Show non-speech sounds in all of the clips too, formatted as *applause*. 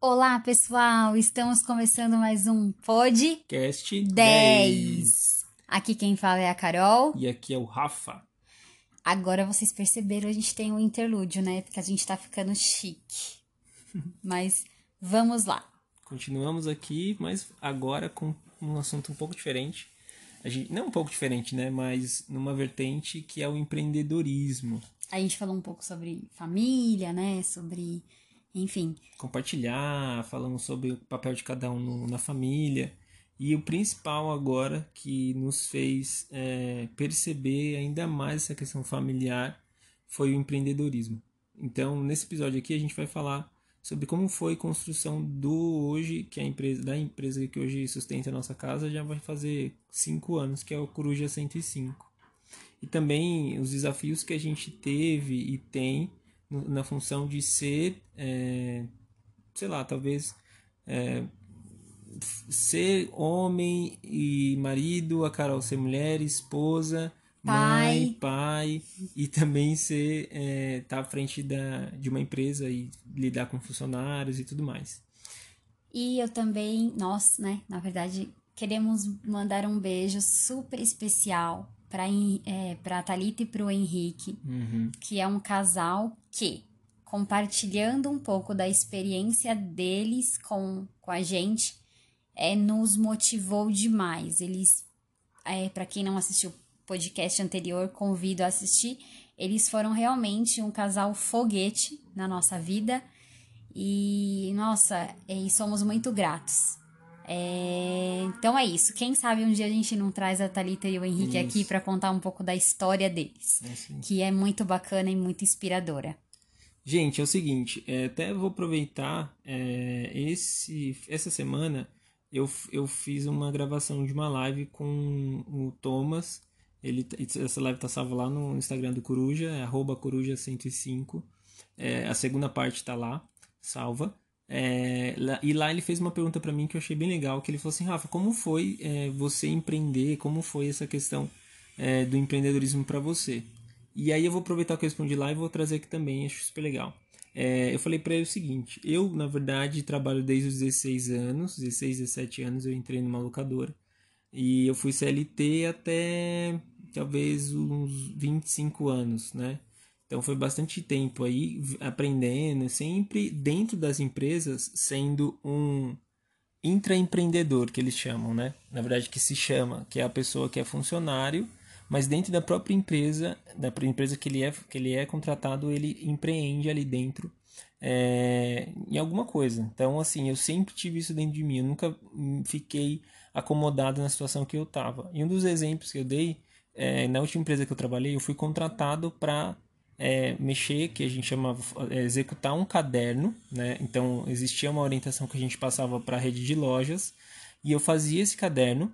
Olá, pessoal! Estamos começando mais um Podcast 10. 10. Aqui quem fala é a Carol. E aqui é o Rafa. Agora vocês perceberam, a gente tem um interlúdio, né? Porque a gente tá ficando chique. *laughs* Mas vamos lá. Continuamos aqui, mas agora com um assunto um pouco diferente. Gente, não um pouco diferente, né? Mas numa vertente que é o empreendedorismo. A gente falou um pouco sobre família, né? Sobre, enfim. Compartilhar, falamos sobre o papel de cada um no, na família. E o principal agora que nos fez é, perceber ainda mais essa questão familiar foi o empreendedorismo. Então, nesse episódio aqui, a gente vai falar sobre como foi a construção do hoje, que é a empresa, da empresa que hoje sustenta a nossa casa, já vai fazer cinco anos, que é o Coruja 105. E também os desafios que a gente teve e tem na função de ser, é, sei lá, talvez é, ser homem e marido, a Carol ser mulher, esposa, pai. mãe, pai, e também ser é, tá à frente da, de uma empresa e lidar com funcionários e tudo mais. E eu também, nós, né, na verdade, queremos mandar um beijo super especial para é, para Talita e para o Henrique, uhum. que é um casal que compartilhando um pouco da experiência deles com, com a gente, é, nos motivou demais. Eles, é, para quem não assistiu podcast anterior, convido a assistir. Eles foram realmente um casal foguete na nossa vida e, nossa, e somos muito gratos. É, então é isso. Quem sabe um dia a gente não traz a Talita e o Henrique isso. aqui para contar um pouco da história deles, é que é muito bacana e muito inspiradora. Gente, é o seguinte, é, até vou aproveitar é, esse, essa semana eu, eu fiz uma gravação de uma live com o Thomas. Ele, essa live tá salva lá no Instagram do Coruja, é coruja105. É, a segunda parte tá lá, salva. É, e lá ele fez uma pergunta para mim que eu achei bem legal, que ele falou assim, Rafa, como foi é, você empreender, como foi essa questão é, do empreendedorismo para você? E aí eu vou aproveitar que eu respondi lá e vou trazer aqui também, acho super legal. É, eu falei para ele o seguinte: eu, na verdade, trabalho desde os 16 anos, 16, 17 anos eu entrei numa locadora. E eu fui CLT até talvez uns 25 anos, né? Então foi bastante tempo aí aprendendo, sempre dentro das empresas, sendo um intraempreendedor, que eles chamam, né? Na verdade, que se chama, que é a pessoa que é funcionário mas dentro da própria empresa, da empresa que ele é, que ele é contratado, ele empreende ali dentro é, em alguma coisa. Então, assim, eu sempre tive isso dentro de mim, eu nunca fiquei acomodado na situação que eu estava. E um dos exemplos que eu dei, é, na última empresa que eu trabalhei, eu fui contratado para é, mexer, que a gente chamava é, executar um caderno, né? Então existia uma orientação que a gente passava para a rede de lojas e eu fazia esse caderno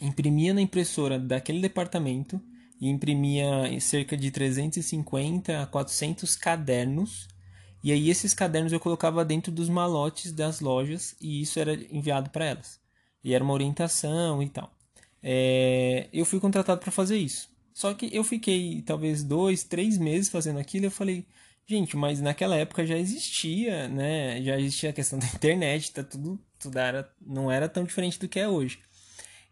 imprimia na impressora daquele departamento e imprimia cerca de 350 a 400 cadernos. E aí esses cadernos eu colocava dentro dos malotes das lojas e isso era enviado para elas. E era uma orientação e tal. É, eu fui contratado para fazer isso. Só que eu fiquei talvez dois, três meses fazendo aquilo. Eu falei, gente, mas naquela época já existia, né? Já existia a questão *laughs* da internet, tá tudo, tudo era, não era tão diferente do que é hoje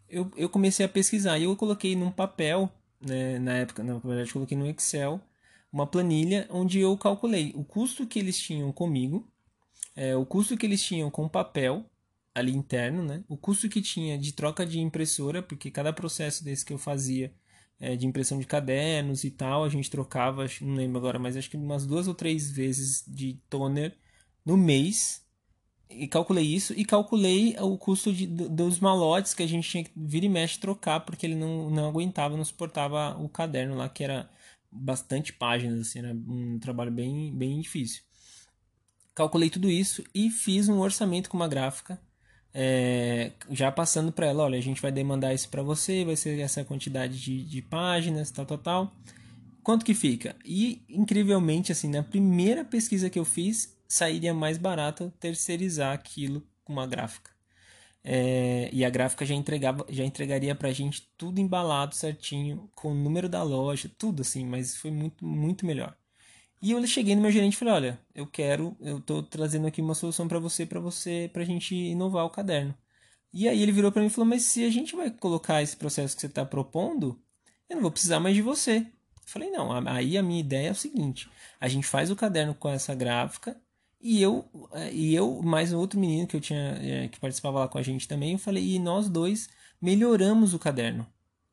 eu, eu comecei a pesquisar e eu coloquei num papel, né, na época, na verdade, coloquei no Excel, uma planilha onde eu calculei o custo que eles tinham comigo, é, o custo que eles tinham com papel ali interno, né, o custo que tinha de troca de impressora, porque cada processo desse que eu fazia é, de impressão de cadernos e tal, a gente trocava, não lembro agora, mas acho que umas duas ou três vezes de toner no mês. E calculei isso e calculei o custo de, dos malotes que a gente tinha que vir e mexe trocar porque ele não, não aguentava, não suportava o caderno lá que era bastante páginas, assim, era um trabalho bem, bem difícil. Calculei tudo isso e fiz um orçamento com uma gráfica, é, já passando para ela, olha, a gente vai demandar isso para você, vai ser essa quantidade de, de páginas, tal, tal, tal. Quanto que fica? E incrivelmente, assim, na primeira pesquisa que eu fiz, sairia mais barato terceirizar aquilo com uma gráfica. É, e a gráfica já entregava, já entregaria pra gente tudo embalado certinho, com o número da loja, tudo assim, mas foi muito, muito melhor. E eu cheguei no meu gerente e falei, olha, eu quero, eu tô trazendo aqui uma solução para você, para você, pra gente inovar o caderno. E aí ele virou para mim e falou, mas se a gente vai colocar esse processo que você está propondo, eu não vou precisar mais de você. Eu falei, não, aí a minha ideia é o seguinte, a gente faz o caderno com essa gráfica, e eu, é, e eu mais um outro menino que eu tinha, é, que participava lá com a gente também, eu falei, e nós dois melhoramos o caderno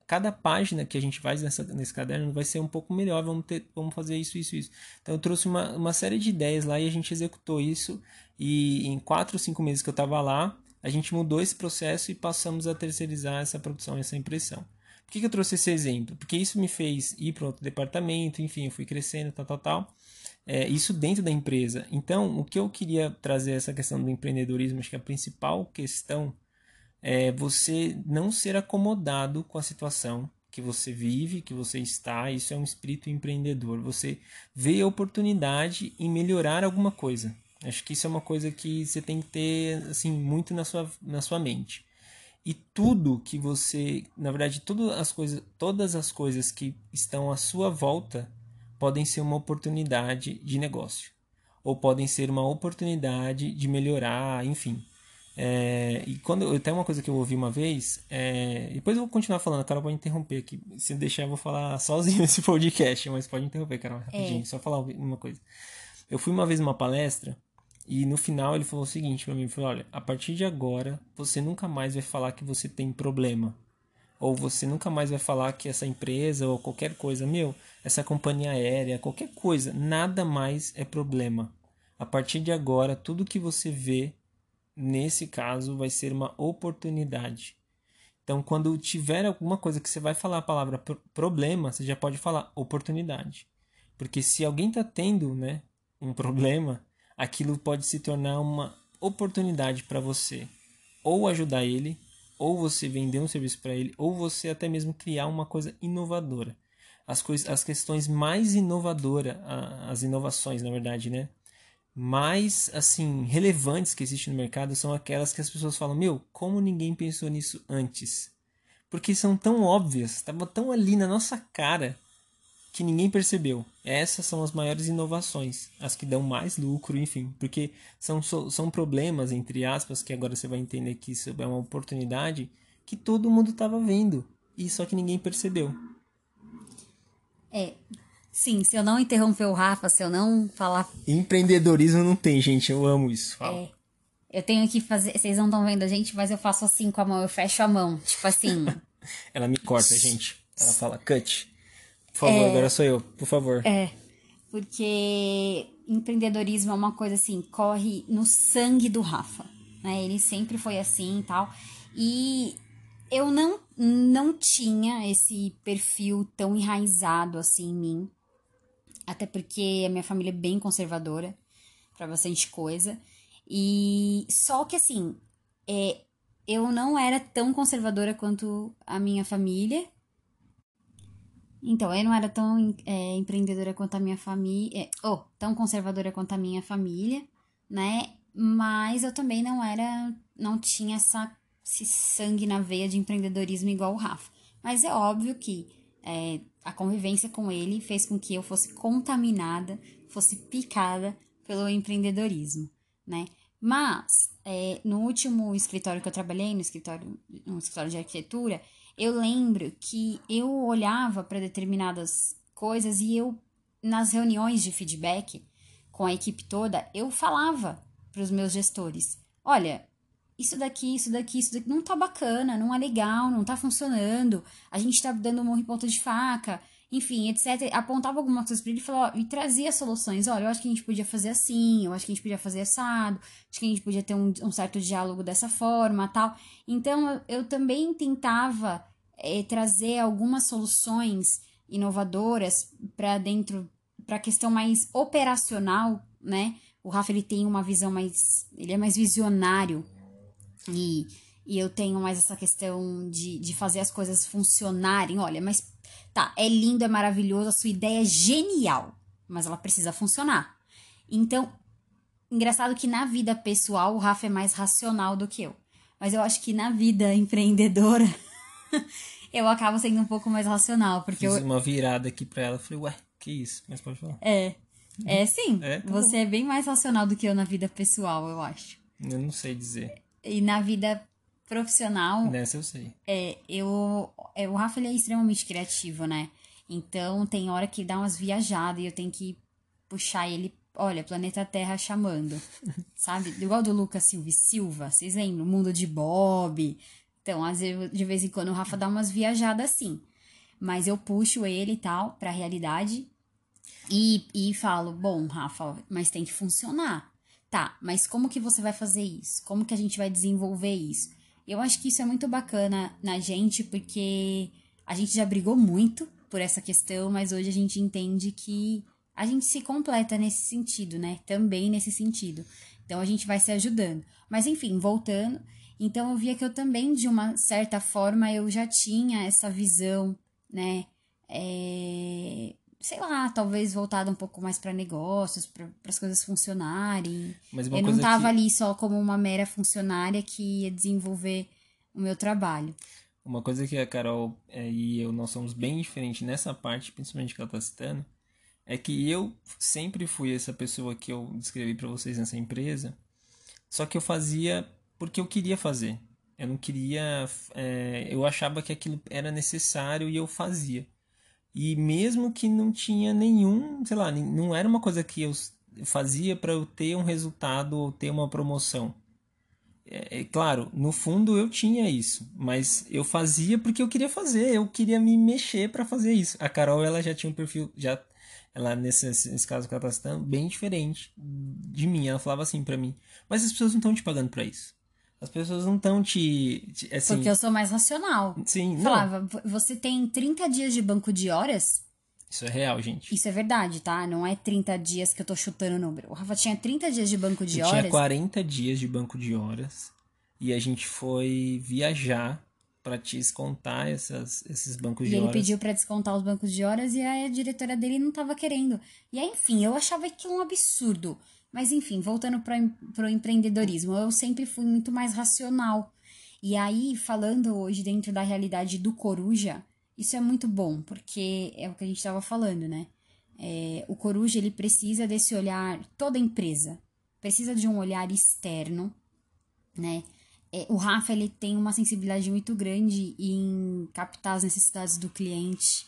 cada página que a gente faz nessa, nesse caderno vai ser um pouco melhor, vamos, ter, vamos fazer isso, isso, isso. Então eu trouxe uma, uma série de ideias lá e a gente executou isso. E em quatro ou cinco meses que eu estava lá, a gente mudou esse processo e passamos a terceirizar essa produção, essa impressão. Por que, que eu trouxe esse exemplo? Porque isso me fez ir para outro departamento, enfim, eu fui crescendo, tal, tal, tal. É, isso dentro da empresa. Então, o que eu queria trazer essa questão do empreendedorismo, acho que a principal questão é você não ser acomodado com a situação que você vive, que você está. Isso é um espírito empreendedor. Você vê a oportunidade em melhorar alguma coisa. Acho que isso é uma coisa que você tem que ter assim muito na sua, na sua mente. E tudo que você, na verdade, todas as coisas, todas as coisas que estão à sua volta podem ser uma oportunidade de negócio ou podem ser uma oportunidade de melhorar, enfim. É, e quando eu tenho uma coisa que eu ouvi uma vez, é, depois eu vou continuar falando, a Carol pode interromper aqui. Se deixar, eu vou falar sozinho *laughs* nesse podcast, mas pode interromper, Carol, rapidinho, é. só falar uma coisa. Eu fui uma vez numa palestra e no final ele falou o seguinte para mim: falou, olha, a partir de agora você nunca mais vai falar que você tem problema. Ou você nunca mais vai falar que essa empresa ou qualquer coisa, meu, essa companhia aérea, qualquer coisa, nada mais é problema. A partir de agora, tudo que você vê nesse caso vai ser uma oportunidade. Então, quando tiver alguma coisa que você vai falar a palavra problema, você já pode falar oportunidade. Porque se alguém está tendo né, um problema, aquilo pode se tornar uma oportunidade para você ou ajudar ele, ou você vender um serviço para ele, ou você até mesmo criar uma coisa inovadora. As, coisas, as questões mais inovadoras, as inovações, na verdade, né? Mais assim relevantes que existem no mercado são aquelas que as pessoas falam: "Meu, como ninguém pensou nisso antes?" Porque são tão óbvias, estavam tão ali na nossa cara que ninguém percebeu. Essas são as maiores inovações, as que dão mais lucro, enfim, porque são, são problemas, entre aspas, que agora você vai entender que isso é uma oportunidade que todo mundo estava vendo, e só que ninguém percebeu. É, Sim, se eu não interromper o Rafa, se eu não falar. Empreendedorismo não tem, gente. Eu amo isso. Fala. É. Eu tenho que fazer. Vocês não estão vendo a gente, mas eu faço assim com a mão, eu fecho a mão. Tipo assim. *laughs* Ela me corta, gente. Ela fala, cut. Por favor, é... agora sou eu, por favor. É. Porque empreendedorismo é uma coisa assim, corre no sangue do Rafa. Né? Ele sempre foi assim e tal. E eu não, não tinha esse perfil tão enraizado assim em mim. Até porque a minha família é bem conservadora para bastante coisa. E só que assim, é, eu não era tão conservadora quanto a minha família. Então, eu não era tão é, empreendedora quanto a minha família. É, oh, tão conservadora quanto a minha família, né? Mas eu também não era. Não tinha essa, esse sangue na veia de empreendedorismo igual o Rafa. Mas é óbvio que é, a convivência com ele fez com que eu fosse contaminada, fosse picada pelo empreendedorismo, né? Mas, é, no último escritório que eu trabalhei, no escritório, no escritório de arquitetura, eu lembro que eu olhava para determinadas coisas e eu, nas reuniões de feedback com a equipe toda, eu falava para os meus gestores: olha, isso daqui, isso daqui, isso daqui não tá bacana, não é legal, não tá funcionando, a gente tá dando um morro em ponta de faca, enfim, etc. Apontava algumas coisas pra ele e e trazia soluções. Olha, eu acho que a gente podia fazer assim, eu acho que a gente podia fazer assado, acho que a gente podia ter um, um certo diálogo dessa forma tal. Então, eu, eu também tentava é, trazer algumas soluções inovadoras para dentro, para a questão mais operacional, né? O Rafa ele tem uma visão mais, ele é mais visionário e, e eu tenho mais essa questão de, de fazer as coisas funcionarem. Olha, mas tá, é lindo, é maravilhoso, a sua ideia é genial, mas ela precisa funcionar. Então, engraçado que na vida pessoal o Rafa é mais racional do que eu. Mas eu acho que na vida empreendedora *laughs* eu acabo sendo um pouco mais racional. Porque Fiz eu... uma virada aqui pra ela, falei, ué, que isso? Mas pode falar. É. É sim. É, tá você bom. é bem mais racional do que eu na vida pessoal, eu acho. Eu não sei dizer. E na vida profissional, Nessa eu sei. é, eu, é, o Rafa ele é extremamente criativo, né? Então tem hora que dá umas viajadas e eu tenho que puxar ele. Olha, planeta Terra chamando. *laughs* sabe? Igual do Lucas Silva e Silva. Vocês lembram? Mundo de Bob. Então, às vezes, de vez em quando o Rafa dá umas viajadas assim. Mas eu puxo ele e tal pra realidade e, e falo: bom, Rafa, mas tem que funcionar. Tá, mas como que você vai fazer isso? Como que a gente vai desenvolver isso? Eu acho que isso é muito bacana na gente, porque a gente já brigou muito por essa questão, mas hoje a gente entende que a gente se completa nesse sentido, né? Também nesse sentido. Então a gente vai se ajudando. Mas enfim, voltando, então eu via que eu também, de uma certa forma, eu já tinha essa visão, né? É, sei lá, talvez voltada um pouco mais para negócios, para as coisas funcionarem. Mas uma Eu não coisa tava que- ali só como uma mera funcionária que ia desenvolver o meu trabalho. Uma coisa que a Carol é, e eu nós somos bem diferentes nessa parte, principalmente que ela tá citando, é que eu sempre fui essa pessoa que eu descrevi para vocês nessa empresa, só que eu fazia porque eu queria fazer. Eu não queria. é, eu achava que aquilo era necessário e eu fazia. E mesmo que não tinha nenhum, sei lá, não era uma coisa que eu fazia para eu ter um resultado ou ter uma promoção. É, é claro, no fundo eu tinha isso, mas eu fazia porque eu queria fazer, eu queria me mexer para fazer isso. A Carol, ela já tinha um perfil, já ela nesse, nesse caso que ela tá citando, bem diferente de mim. Ela falava assim para mim: "Mas as pessoas não estão te pagando para isso. As pessoas não estão te, te assim, Porque eu sou mais racional. sim, não, Falava, "Vo- você tem 30 dias de banco de horas? isso é real, gente. Isso é verdade, tá? Não é 30 dias que eu tô chutando o número. O Rafa tinha 30 dias de banco de Eu tinha horas. 40 dias de banco de horas e a gente foi viajar para te descontar essas, esses bancos E de ele horas. pediu pra descontar os bancos de horas e a diretora dele não tava querendo. E aí, enfim, eu achava aquilo um absurdo. Mas enfim, voltando para o empreendedorismo, eu sempre fui muito mais racional. E aí, falando hoje dentro da realidade do Coruja, isso é muito bom, porque é o que a gente estava falando, né? É, o Coruja, ele precisa desse olhar, toda empresa precisa de um olhar externo, né? É, o Rafa, ele tem uma sensibilidade muito grande em captar as necessidades do cliente,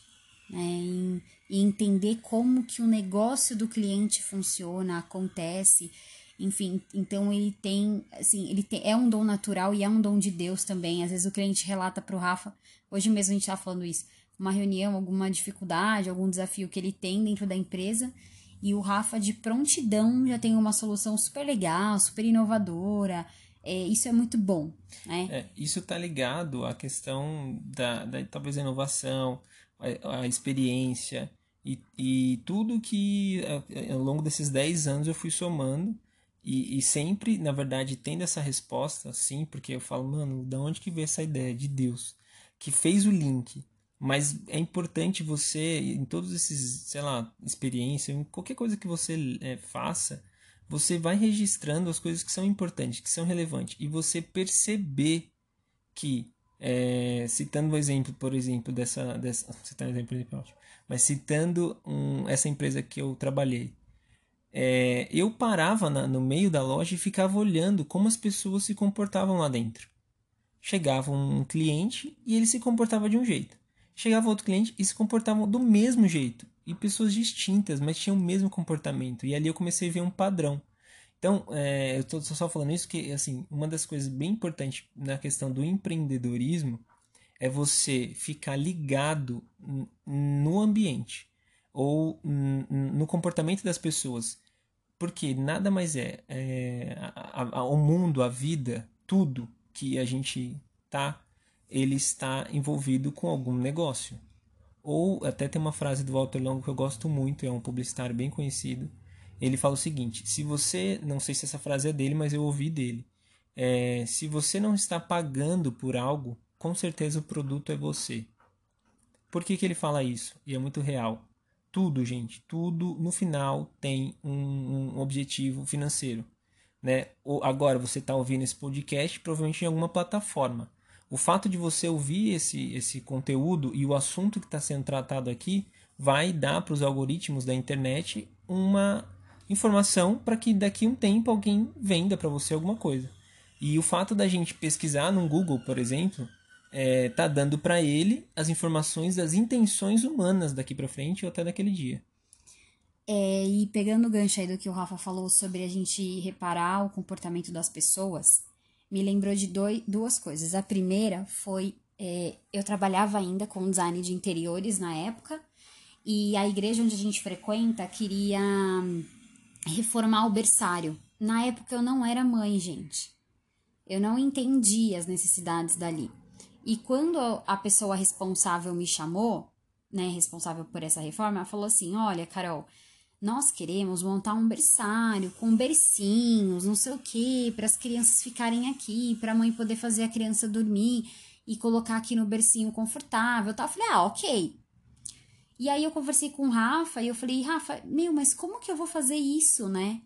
né? Em, em entender como que o negócio do cliente funciona, acontece, enfim, então ele tem, assim, ele tem, é um dom natural e é um dom de Deus também. Às vezes o cliente relata pro Rafa, hoje mesmo a gente tá falando isso, uma reunião, alguma dificuldade, algum desafio que ele tem dentro da empresa, e o Rafa de prontidão já tem uma solução super legal, super inovadora. É, isso é muito bom, né? É, isso está ligado à questão da, da talvez a inovação, a, a experiência e, e tudo que a- ao longo desses 10 anos eu fui somando e, e sempre, na verdade, tendo essa resposta, sim, porque eu falo, mano, da onde que veio essa ideia? De Deus, que fez o link. Mas é importante você, em todos esses, sei lá, experiência, em qualquer coisa que você é, faça, você vai registrando as coisas que são importantes, que são relevantes, e você perceber que, é, citando o exemplo, por exemplo, dessa, dessa citando por exemplo, é ótimo, mas citando um, essa empresa que eu trabalhei, é, eu parava na- no meio da loja e ficava olhando como as pessoas se comportavam lá dentro. Chegava um cliente e ele se comportava de um jeito. Chegava outro cliente e se comportavam do mesmo jeito. E pessoas distintas, mas tinham o mesmo comportamento. E ali eu comecei a ver um padrão. Então, é, eu estou só falando isso porque, assim, uma das coisas bem importantes na questão do empreendedorismo é você ficar ligado no ambiente ou no comportamento das pessoas. Porque nada mais é, é a- a- o mundo, a vida, tudo que a gente tá, ele está envolvido com algum negócio. Ou até tem uma frase do Walter Longo que eu gosto muito, é um publicitário bem conhecido. Ele fala o seguinte: se você, não sei se essa frase é dele, mas eu ouvi dele. É, se você não está pagando por algo, com certeza o produto é você. Por que, que ele fala isso? E é muito real. Tudo, gente, tudo no final tem um, um objetivo financeiro. Né? Ou agora você está ouvindo esse podcast provavelmente em alguma plataforma. O fato de você ouvir esse, esse conteúdo e o assunto que está sendo tratado aqui vai dar para os algoritmos da internet uma informação para que daqui a um tempo alguém venda para você alguma coisa. E o fato da gente pesquisar no Google, por exemplo, é, tá dando para ele as informações das intenções humanas daqui para frente ou até daquele dia. É, e pegando o gancho aí do que o Rafa falou sobre a gente reparar o comportamento das pessoas, me lembrou de dois, duas coisas. A primeira foi é, eu trabalhava ainda com design de interiores na época e a igreja onde a gente frequenta queria hum, reformar o berçário. Na época eu não era mãe, gente. Eu não entendia as necessidades dali. E quando a pessoa responsável me chamou, né, responsável por essa reforma, ela falou assim: Olha, Carol, nós queremos montar um berçário com bercinhos, não sei o que, para as crianças ficarem aqui, para a mãe poder fazer a criança dormir e colocar aqui no bercinho confortável. Tá? Eu falei: Ah, ok. E aí eu conversei com o Rafa e eu falei: Rafa, meu, mas como que eu vou fazer isso, né?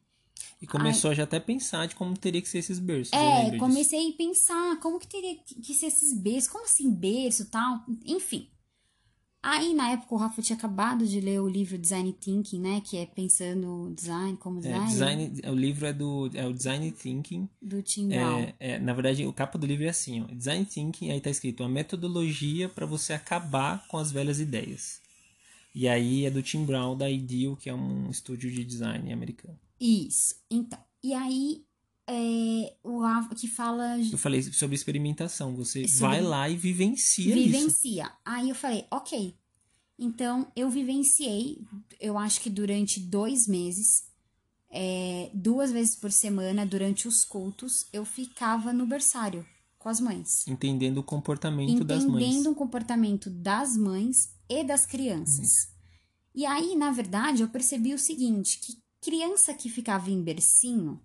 E começou Ai, já até a pensar de como teria que ser esses berços. É, comecei disso. a pensar como que teria que ser esses berços, como assim berço tal, enfim. Aí, na época, o Rafa tinha acabado de ler o livro Design Thinking, né? Que é pensando design como é, design. É, design o livro é do é o Design Thinking. Do Tim Brown. É, é, na verdade, o capa do livro é assim, ó. Design Thinking, aí tá escrito uma metodologia para você acabar com as velhas ideias. E aí é do Tim Brown, da Ideal, que é um estúdio de design americano. Isso. Então, e aí é, o que fala. Eu falei sobre experimentação. Você sobre... vai lá e vivencia, vivencia. isso. Aí eu falei, ok. Então eu vivenciei, eu acho que durante dois meses, é, duas vezes por semana, durante os cultos, eu ficava no berçário com as mães. Entendendo o comportamento Entendendo das mães. Entendendo o comportamento das mães e das crianças. Uhum. E aí, na verdade, eu percebi o seguinte: que criança que ficava em bercinho,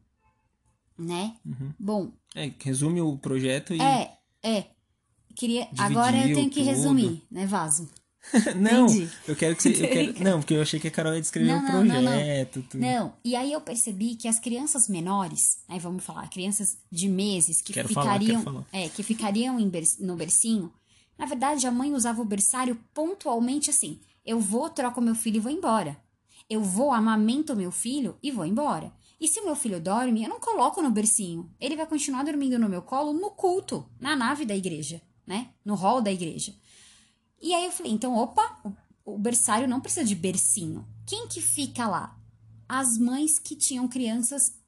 né? Uhum. Bom. É, resume o projeto e. É, é. Queria, agora eu tenho que tudo. resumir, né, Vaso? *laughs* não, Entendi. eu quero que você. Eu quero, *laughs* não, porque eu achei que a Carol ia descrever não, o projeto. Não, não. Tudo. não, e aí eu percebi que as crianças menores, aí vamos falar, crianças de meses que quero ficariam. Falar, falar. É, que ficariam ber, no bercinho. Na verdade, a mãe usava o berçário pontualmente assim. Eu vou, troco meu filho e vou embora. Eu vou, amamento meu filho e vou embora. E se meu filho dorme, eu não coloco no bercinho. Ele vai continuar dormindo no meu colo no culto, na nave da igreja, né? No hall da igreja. E aí eu falei, então, opa, o berçário não precisa de bercinho. Quem que fica lá? As mães que tinham crianças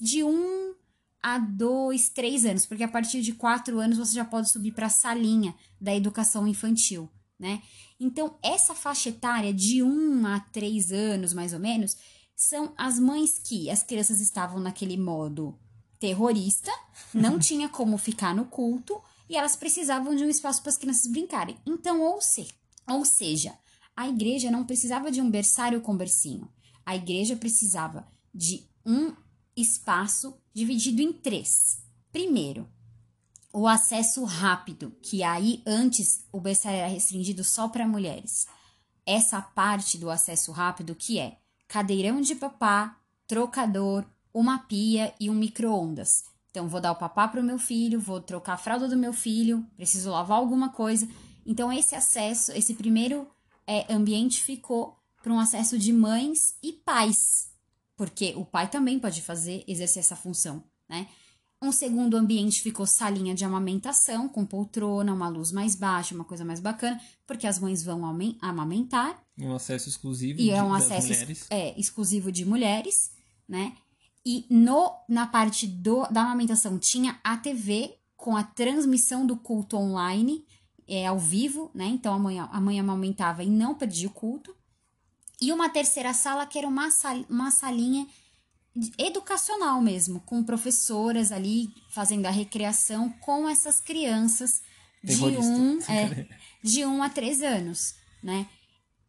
de um a dois, três anos, porque a partir de quatro anos você já pode subir para a salinha da educação infantil, né? Então, essa faixa etária de um a três anos, mais ou menos, são as mães que as crianças estavam naquele modo terrorista, não *laughs* tinha como ficar no culto e elas precisavam de um espaço para as crianças brincarem. Então, ou, se, ou seja, a igreja não precisava de um berçário com bercinho. A igreja precisava de um espaço dividido em três. Primeiro, o acesso rápido, que aí antes o berçário era restringido só para mulheres. Essa parte do acesso rápido que é cadeirão de papá, trocador, uma pia e um micro-ondas. Então, vou dar o papá para o meu filho, vou trocar a fralda do meu filho, preciso lavar alguma coisa. Então, esse acesso, esse primeiro é, ambiente ficou para um acesso de mães e pais, porque o pai também pode fazer, exercer essa função, né? Um segundo ambiente ficou salinha de amamentação, com poltrona, uma luz mais baixa, uma coisa mais bacana, porque as mães vão amamentar. Um acesso exclusivo e de, é um acesso mulheres. É, exclusivo de mulheres, né? E no, na parte do, da amamentação tinha a TV com a transmissão do culto online, é, ao vivo, né? Então a mãe, a mãe amamentava e não perdia o culto. E uma terceira sala que era uma, sal, uma salinha educacional mesmo, com professoras ali fazendo a recreação com essas crianças de um, *laughs* é, de um a três anos, né?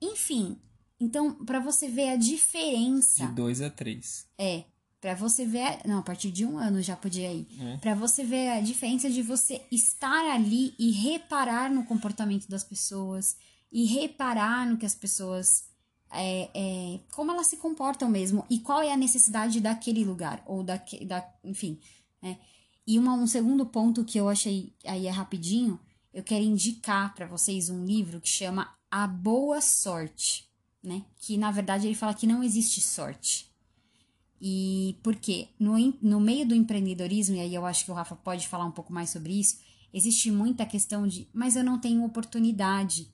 Enfim, então, para você ver a diferença. De dois a três. É. Para você ver. Não, a partir de um ano já podia ir. É. Para você ver a diferença de você estar ali e reparar no comportamento das pessoas. E reparar no que as pessoas é, é, como elas se comportam mesmo e qual é a necessidade daquele lugar ou da, da enfim né? e uma, um segundo ponto que eu achei aí é rapidinho eu quero indicar para vocês um livro que chama A Boa Sorte né? Que na verdade ele fala que não existe sorte. E por quê? No, no meio do empreendedorismo, e aí eu acho que o Rafa pode falar um pouco mais sobre isso, existe muita questão de, mas eu não tenho oportunidade.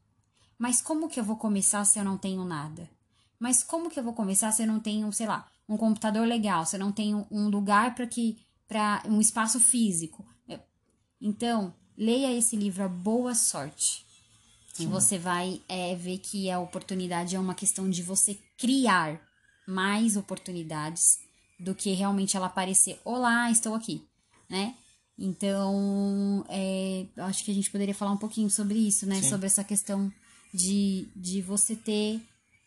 Mas como que eu vou começar se eu não tenho nada? Mas como que eu vou começar se eu não tenho, sei lá, um computador legal, se eu não tenho um lugar para que para um espaço físico? Então, leia esse livro A Boa Sorte. Sim. E você vai é, ver que a oportunidade é uma questão de você criar mais oportunidades do que realmente ela aparecer. Olá, estou aqui, né? Então, é, acho que a gente poderia falar um pouquinho sobre isso, né? Sim. Sobre essa questão de, de você ter,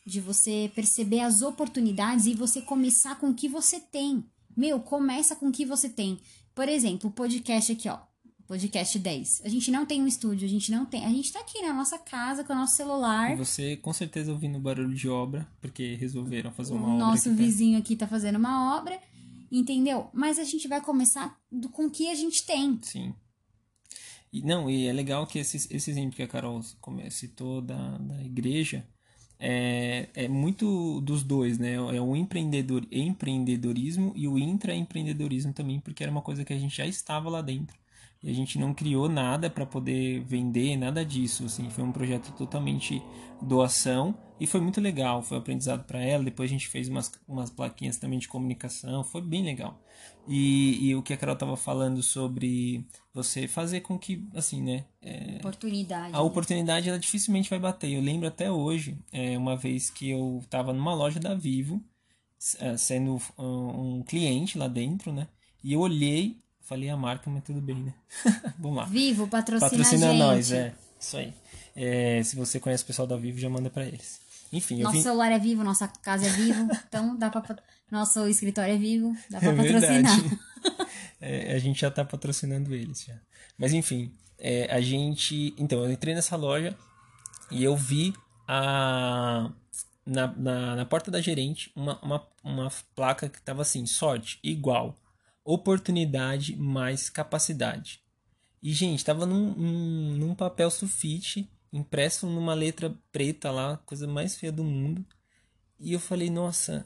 de você perceber as oportunidades e você começar com o que você tem. Meu, começa com o que você tem. Por exemplo, o podcast aqui, ó. Podcast 10. A gente não tem um estúdio, a gente não tem. A gente tá aqui na nossa casa com o nosso celular. E você com certeza ouvindo barulho de obra, porque resolveram fazer uma o obra. O nosso aqui vizinho aqui tá fazendo uma obra, entendeu? Mas a gente vai começar do, com o que a gente tem. Sim. E, não, e é legal que esse, esse exemplo que a Carol citou da, da igreja é, é muito dos dois, né? É o empreendedor, empreendedorismo e o intraempreendedorismo também, porque era uma coisa que a gente já estava lá dentro e a gente não criou nada para poder vender, nada disso. Assim, foi um projeto totalmente doação e foi muito legal. Foi um aprendizado para ela. Depois a gente fez umas, umas plaquinhas também de comunicação, foi bem legal. E, e o que a Carol estava falando sobre você fazer com que, assim, né? É, oportunidade. A oportunidade ela dificilmente vai bater. Eu lembro até hoje, é, uma vez que eu estava numa loja da Vivo, é, sendo um cliente lá dentro, né? E eu olhei Falei a marca, mas tudo bem, né? *laughs* Vamos lá. Vivo, patrocina, patrocina a nós, é. Isso aí. É, se você conhece o pessoal da Vivo, já manda para eles. Enfim, Nosso vim... celular é vivo, nossa casa é vivo, *laughs* então dá pra. Nosso escritório é vivo, dá pra é patrocinar. *laughs* é, a gente já tá patrocinando eles já. Mas enfim, é, a gente. Então, eu entrei nessa loja e eu vi a. Na, na, na porta da gerente uma, uma, uma placa que tava assim, sorte, igual oportunidade mais capacidade. E, gente, tava num, num, num, papel sulfite, impresso numa letra preta lá, coisa mais feia do mundo. E eu falei, nossa,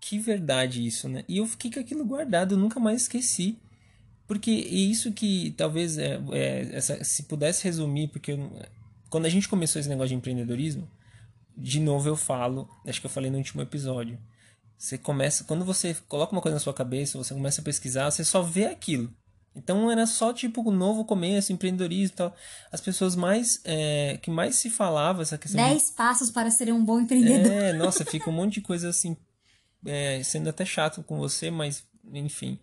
que verdade isso, né? E eu fiquei com aquilo guardado, eu nunca mais esqueci. Porque é isso que talvez é, é essa, se pudesse resumir, porque eu, quando a gente começou esse negócio de empreendedorismo, de novo eu falo, acho que eu falei no último episódio, você começa, quando você coloca uma coisa na sua cabeça, você começa a pesquisar, você só vê aquilo. Então era só tipo um novo começo, empreendedorismo e tal. As pessoas mais é, que mais se falava essa questão. Dez de... passos para ser um bom empreendedor. É, nossa, fica um monte de coisa assim, é, sendo até chato com você, mas enfim.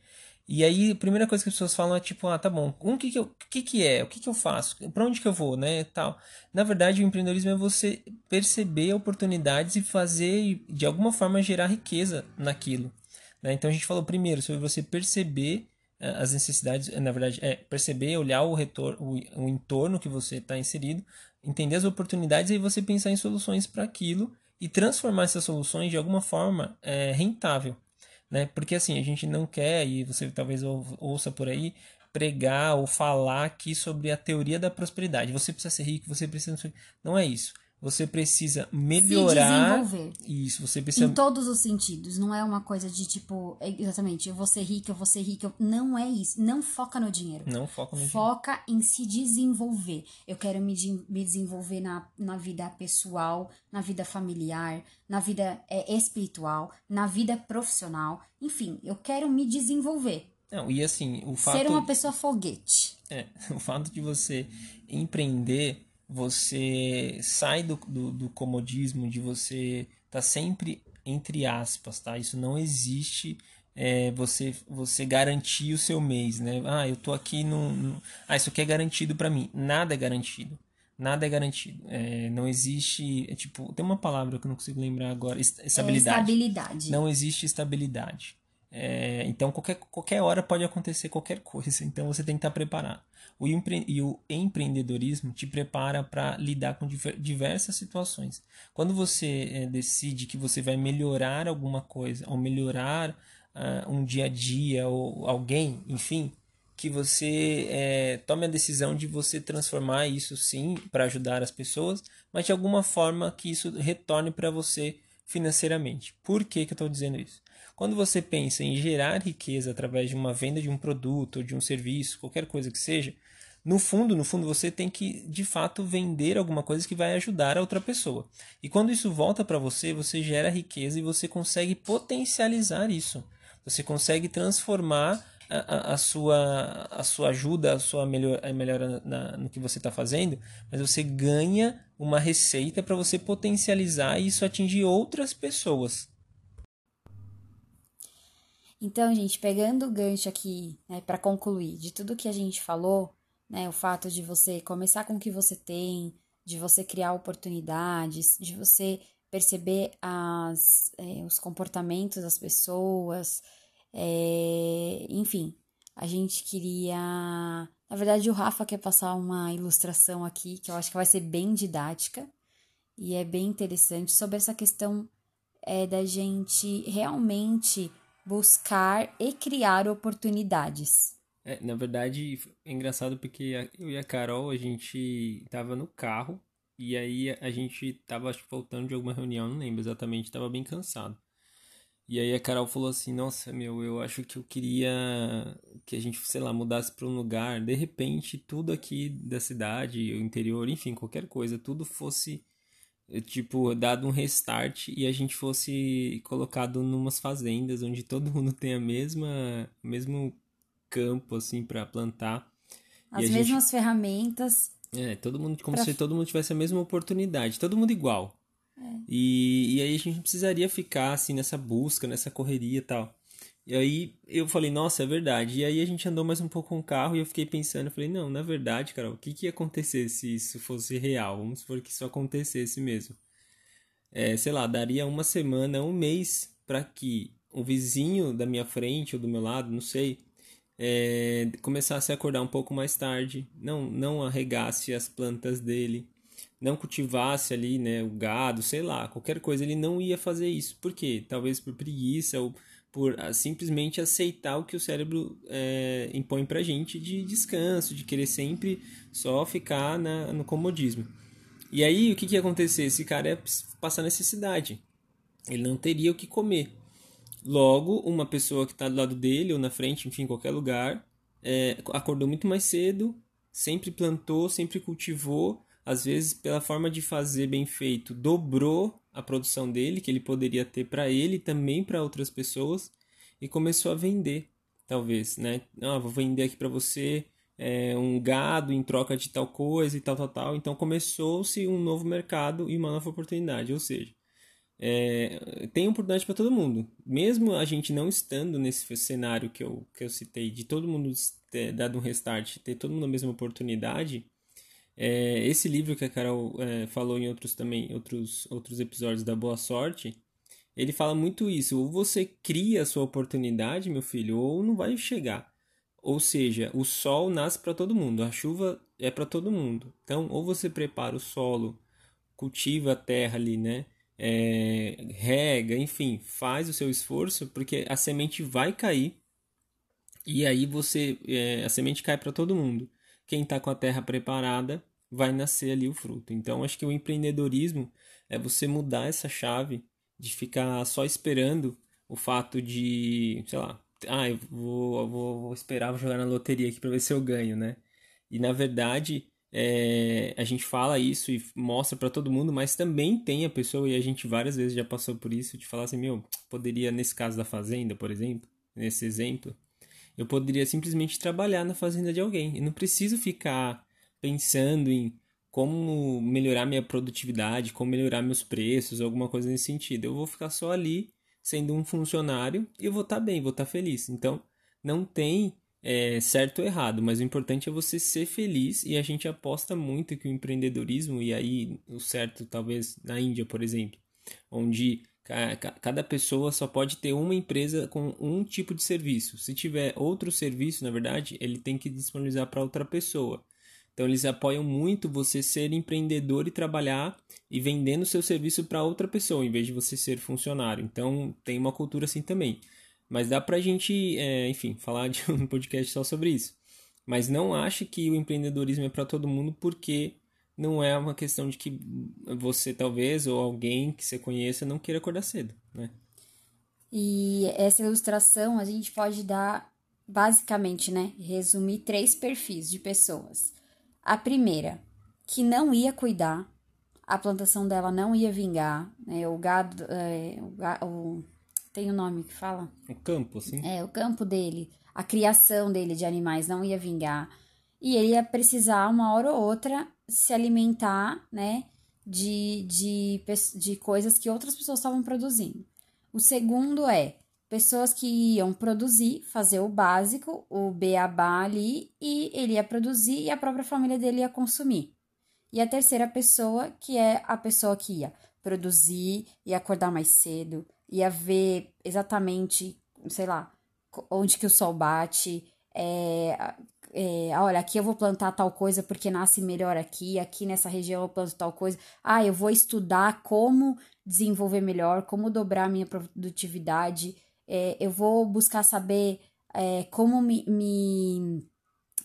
E aí, a primeira coisa que as pessoas falam é tipo, ah, tá bom, o que que, eu, que, que é? O que que eu faço? Para onde que eu vou, né? Tal. Na verdade, o empreendedorismo é você perceber oportunidades e fazer, de alguma forma, gerar riqueza naquilo. Né? Então, a gente falou primeiro sobre você perceber uh, as necessidades, na verdade, é perceber, olhar o, retorno, o, entorno que você está inserido, entender as oportunidades e você pensar em soluções para aquilo e transformar essas soluções de alguma forma é, rentável né? Porque assim, a gente não quer, e você talvez ouça por aí, pregar ou falar aqui sobre a teoria da prosperidade. Você precisa ser rico, você precisa. Não é isso. Você precisa melhorar. Se desenvolver. Isso, você precisa. Em todos os sentidos. Não é uma coisa de tipo, é, exatamente, eu vou ser rico, eu vou ser rico. Não é isso. Não foca no dinheiro. Não foca no foca dinheiro. Foca em se desenvolver. Eu quero me, de, me desenvolver na, na vida pessoal, na vida familiar, na vida é, espiritual, na vida profissional. Enfim, eu quero me desenvolver. Não, e assim, o fato. Ser uma pessoa foguete. É, *laughs* o fato de você empreender você sai do, do, do comodismo de você tá sempre entre aspas, tá? Isso não existe é, você você garantir o seu mês, né? Ah, eu tô aqui no, no... ah, isso aqui é garantido para mim. Nada é garantido. Nada é garantido. É, não existe, é tipo, tem uma palavra que eu não consigo lembrar agora, estabilidade. É estabilidade. Não existe estabilidade. É, então qualquer, qualquer hora pode acontecer qualquer coisa. Então você tem que estar preparado. O empre e o empreendedorismo te prepara para lidar com diversas situações. Quando você é, decide que você vai melhorar alguma coisa, ou melhorar uh, um dia a dia, ou alguém, enfim, que você é, tome a decisão de você transformar isso sim para ajudar as pessoas, mas de alguma forma que isso retorne para você financeiramente. Por que, que eu estou dizendo isso? Quando você pensa em gerar riqueza através de uma venda de um produto ou de um serviço, qualquer coisa que seja, no fundo, no fundo, você tem que de fato vender alguma coisa que vai ajudar a outra pessoa. E quando isso volta para você, você gera riqueza e você consegue potencializar isso. Você consegue transformar a, a, sua, a sua ajuda, a sua melhor, a melhora na, no que você está fazendo, mas você ganha uma receita para você potencializar e isso atingir outras pessoas. Então, gente, pegando o gancho aqui, né, para concluir, de tudo que a gente falou, né, o fato de você começar com o que você tem, de você criar oportunidades, de você perceber as, é, os comportamentos das pessoas, é, enfim, a gente queria. Na verdade, o Rafa quer passar uma ilustração aqui que eu acho que vai ser bem didática e é bem interessante sobre essa questão é, da gente realmente buscar e criar oportunidades. É, na verdade, é engraçado porque eu e a Carol, a gente tava no carro e aí a gente tava acho, voltando de alguma reunião, não lembro exatamente, tava bem cansado. E aí a Carol falou assim: Nossa, meu, eu acho que eu queria que a gente, sei lá, mudasse para um lugar. De repente, tudo aqui da cidade, o interior, enfim, qualquer coisa, tudo fosse, eh, tipo, dado um restart e a gente fosse colocado numas fazendas onde todo *laughs* mundo tem a mesma, mesmo campo, assim, para plantar. As mesmas gente... ferramentas. É, todo mundo, como pra... se todo mundo tivesse a mesma oportunidade, todo mundo igual. É. E, e aí a gente precisaria ficar assim nessa busca, nessa correria e tal. E aí eu falei, nossa, é verdade. E aí a gente andou mais um pouco com o carro e eu fiquei pensando, eu falei, não, na verdade, cara, o que, que ia acontecer se isso fosse real? Vamos supor que isso acontecesse mesmo. É, sei lá, daria uma semana, um mês para que o vizinho da minha frente ou do meu lado, não sei, é, começasse a acordar um pouco mais tarde, não, não arregasse as plantas dele, não cultivasse ali, né, o gado, sei lá, qualquer coisa, ele não ia fazer isso. Por quê? Talvez por preguiça ou por ah, simplesmente aceitar o que o cérebro é, impõe pra gente de descanso, de querer sempre só ficar na, no comodismo. E aí, o que, que ia acontecer? Esse cara ia passar necessidade. Ele não teria o que comer. Logo, uma pessoa que está do lado dele ou na frente, enfim, em qualquer lugar, é, acordou muito mais cedo, sempre plantou, sempre cultivou às vezes pela forma de fazer bem feito, dobrou a produção dele, que ele poderia ter para ele e também para outras pessoas, e começou a vender, talvez, né? Ah, vou vender aqui para você é, um gado em troca de tal coisa e tal, tal, tal. Então começou-se um novo mercado e uma nova oportunidade, ou seja, é, tem oportunidade para todo mundo. Mesmo a gente não estando nesse cenário que eu, que eu citei, de todo mundo ter dado um restart, ter todo mundo a mesma oportunidade, é, esse livro que a Carol é, falou em outros também, outros, outros episódios da Boa Sorte, ele fala muito isso. Ou você cria a sua oportunidade, meu filho, ou não vai chegar. Ou seja, o sol nasce para todo mundo, a chuva é para todo mundo. Então, ou você prepara o solo, cultiva a terra ali, né? É, rega, enfim, faz o seu esforço, porque a semente vai cair e aí você é, a semente cai para todo mundo quem está com a terra preparada vai nascer ali o fruto. Então, acho que o empreendedorismo é você mudar essa chave de ficar só esperando o fato de, sei lá, ah, eu vou, vou, vou esperar, vou jogar na loteria aqui para ver se eu ganho, né? E na verdade, é, a gente fala isso e mostra para todo mundo, mas também tem a pessoa, e a gente várias vezes já passou por isso, de falar assim: meu, poderia, nesse caso da fazenda, por exemplo, nesse exemplo, eu poderia simplesmente trabalhar na fazenda de alguém. Eu não preciso ficar pensando em como melhorar minha produtividade, como melhorar meus preços, alguma coisa nesse sentido. Eu vou ficar só ali sendo um funcionário e eu vou estar tá bem, vou estar tá feliz. Então, não tem é, certo ou errado, mas o importante é você ser feliz e a gente aposta muito que o empreendedorismo, e aí o certo talvez na Índia, por exemplo, onde Cada pessoa só pode ter uma empresa com um tipo de serviço. Se tiver outro serviço, na verdade, ele tem que disponibilizar para outra pessoa. Então eles apoiam muito você ser empreendedor e trabalhar e vendendo seu serviço para outra pessoa, em vez de você ser funcionário. Então tem uma cultura assim também. Mas dá para a gente, é, enfim, falar de *laughs* um podcast só sobre isso. Mas não ache que o empreendedorismo é para todo mundo, porque não é uma questão de que você talvez ou alguém que você conheça não queira acordar cedo, né? E essa ilustração a gente pode dar basicamente, né, resumir três perfis de pessoas. A primeira, que não ia cuidar, a plantação dela não ia vingar, né, o gado, é, o, o, tem o um nome que fala? O campo, sim. É, o campo dele, a criação dele de animais não ia vingar, e ele ia precisar, uma hora ou outra, se alimentar, né, de, de, de coisas que outras pessoas estavam produzindo. O segundo é pessoas que iam produzir, fazer o básico, o beabá ali, e ele ia produzir e a própria família dele ia consumir. E a terceira pessoa, que é a pessoa que ia produzir, ia acordar mais cedo, ia ver exatamente, sei lá, onde que o sol bate, é, é, olha, aqui eu vou plantar tal coisa porque nasce melhor aqui, aqui nessa região eu planto tal coisa. Ah, eu vou estudar como desenvolver melhor, como dobrar a minha produtividade. É, eu vou buscar saber é, como me, me,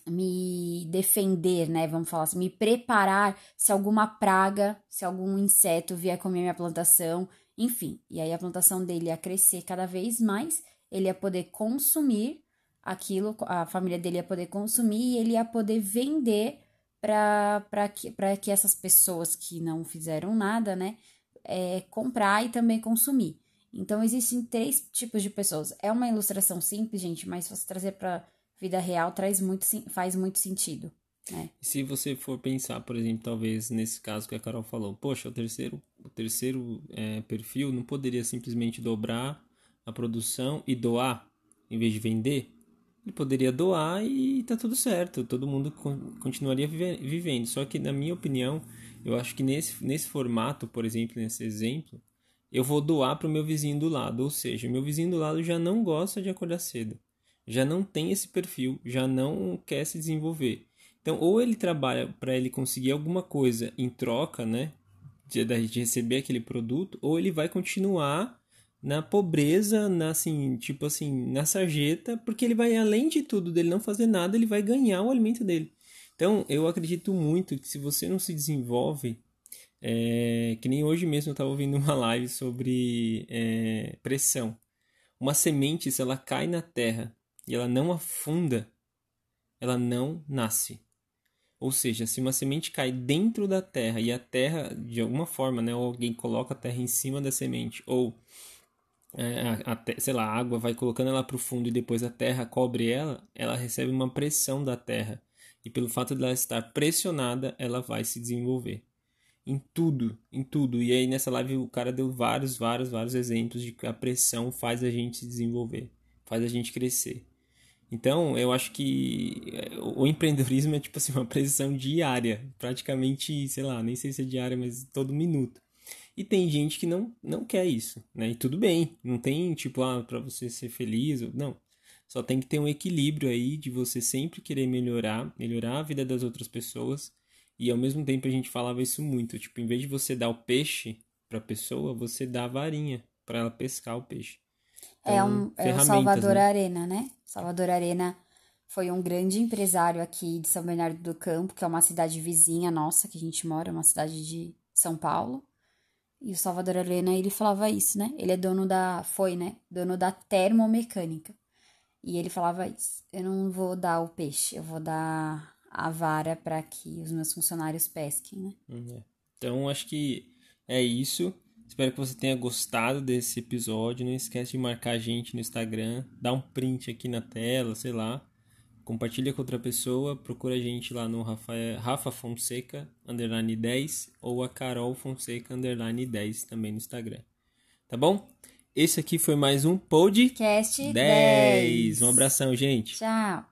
me defender, né? Vamos falar assim, me preparar se alguma praga, se algum inseto vier comer minha plantação, enfim. E aí a plantação dele ia crescer cada vez mais, ele ia poder consumir aquilo, a família dele ia poder consumir e ele ia poder vender para que, que essas pessoas que não fizeram nada, né, é, comprar e também consumir. Então, existem três tipos de pessoas. É uma ilustração simples, gente, mas se você trazer para vida real, traz muito, faz muito sentido. Né? Se você for pensar, por exemplo, talvez nesse caso que a Carol falou, poxa, o terceiro, o terceiro é, perfil não poderia simplesmente dobrar a produção e doar em vez de vender? ele poderia doar e tá tudo certo, todo mundo continuaria vivendo. Só que, na minha opinião, eu acho que nesse, nesse formato, por exemplo, nesse exemplo, eu vou doar para o meu vizinho do lado. Ou seja, meu vizinho do lado já não gosta de acordar cedo, já não tem esse perfil, já não quer se desenvolver. Então, ou ele trabalha para ele conseguir alguma coisa em troca, né, de, de receber aquele produto, ou ele vai continuar na pobreza, na assim, tipo assim, na sarjeta, porque ele vai além de tudo dele não fazer nada, ele vai ganhar o alimento dele. Então, eu acredito muito que se você não se desenvolve, é, que nem hoje mesmo eu estava ouvindo uma live sobre é, pressão. Uma semente, se ela cai na terra e ela não afunda, ela não nasce. Ou seja, se uma semente cai dentro da terra e a terra, de alguma forma, né, ou alguém coloca a terra em cima da semente, ou é, a, a, sei lá, a água vai colocando ela para o fundo e depois a terra cobre ela, ela recebe uma pressão da terra. E pelo fato de ela estar pressionada, ela vai se desenvolver. Em tudo, em tudo. E aí nessa live o cara deu vários, vários, vários exemplos de que a pressão faz a gente se desenvolver, faz a gente crescer. Então, eu acho que é, o empreendedorismo é tipo assim, *laughs* uma pressão diária, praticamente, sei lá, nem sei se é diária, mas todo minuto. E tem gente que não, não quer isso, né? E tudo bem, não tem tipo, ah, para você ser feliz, não. Só tem que ter um equilíbrio aí de você sempre querer melhorar, melhorar a vida das outras pessoas. E ao mesmo tempo a gente falava isso muito, tipo, em vez de você dar o peixe para pessoa, você dá a varinha para ela pescar o peixe. É então, é, um, é o Salvador né? Arena, né? Salvador Arena foi um grande empresário aqui de São Bernardo do Campo, que é uma cidade vizinha nossa que a gente mora, uma cidade de São Paulo. E o Salvador Arena, ele falava isso, né? Ele é dono da. Foi, né? Dono da termomecânica. E ele falava isso. Eu não vou dar o peixe, eu vou dar a vara para que os meus funcionários pesquem, né? Hum, é. Então, acho que é isso. Espero que você tenha gostado desse episódio. Não esquece de marcar a gente no Instagram, dá um print aqui na tela, sei lá compartilha com outra pessoa, procura a gente lá no Rafa, Rafa Fonseca, underline 10, ou a Carol Fonseca, underline 10, também no Instagram. Tá bom? Esse aqui foi mais um podcast 10. 10. Um abração, gente. Tchau.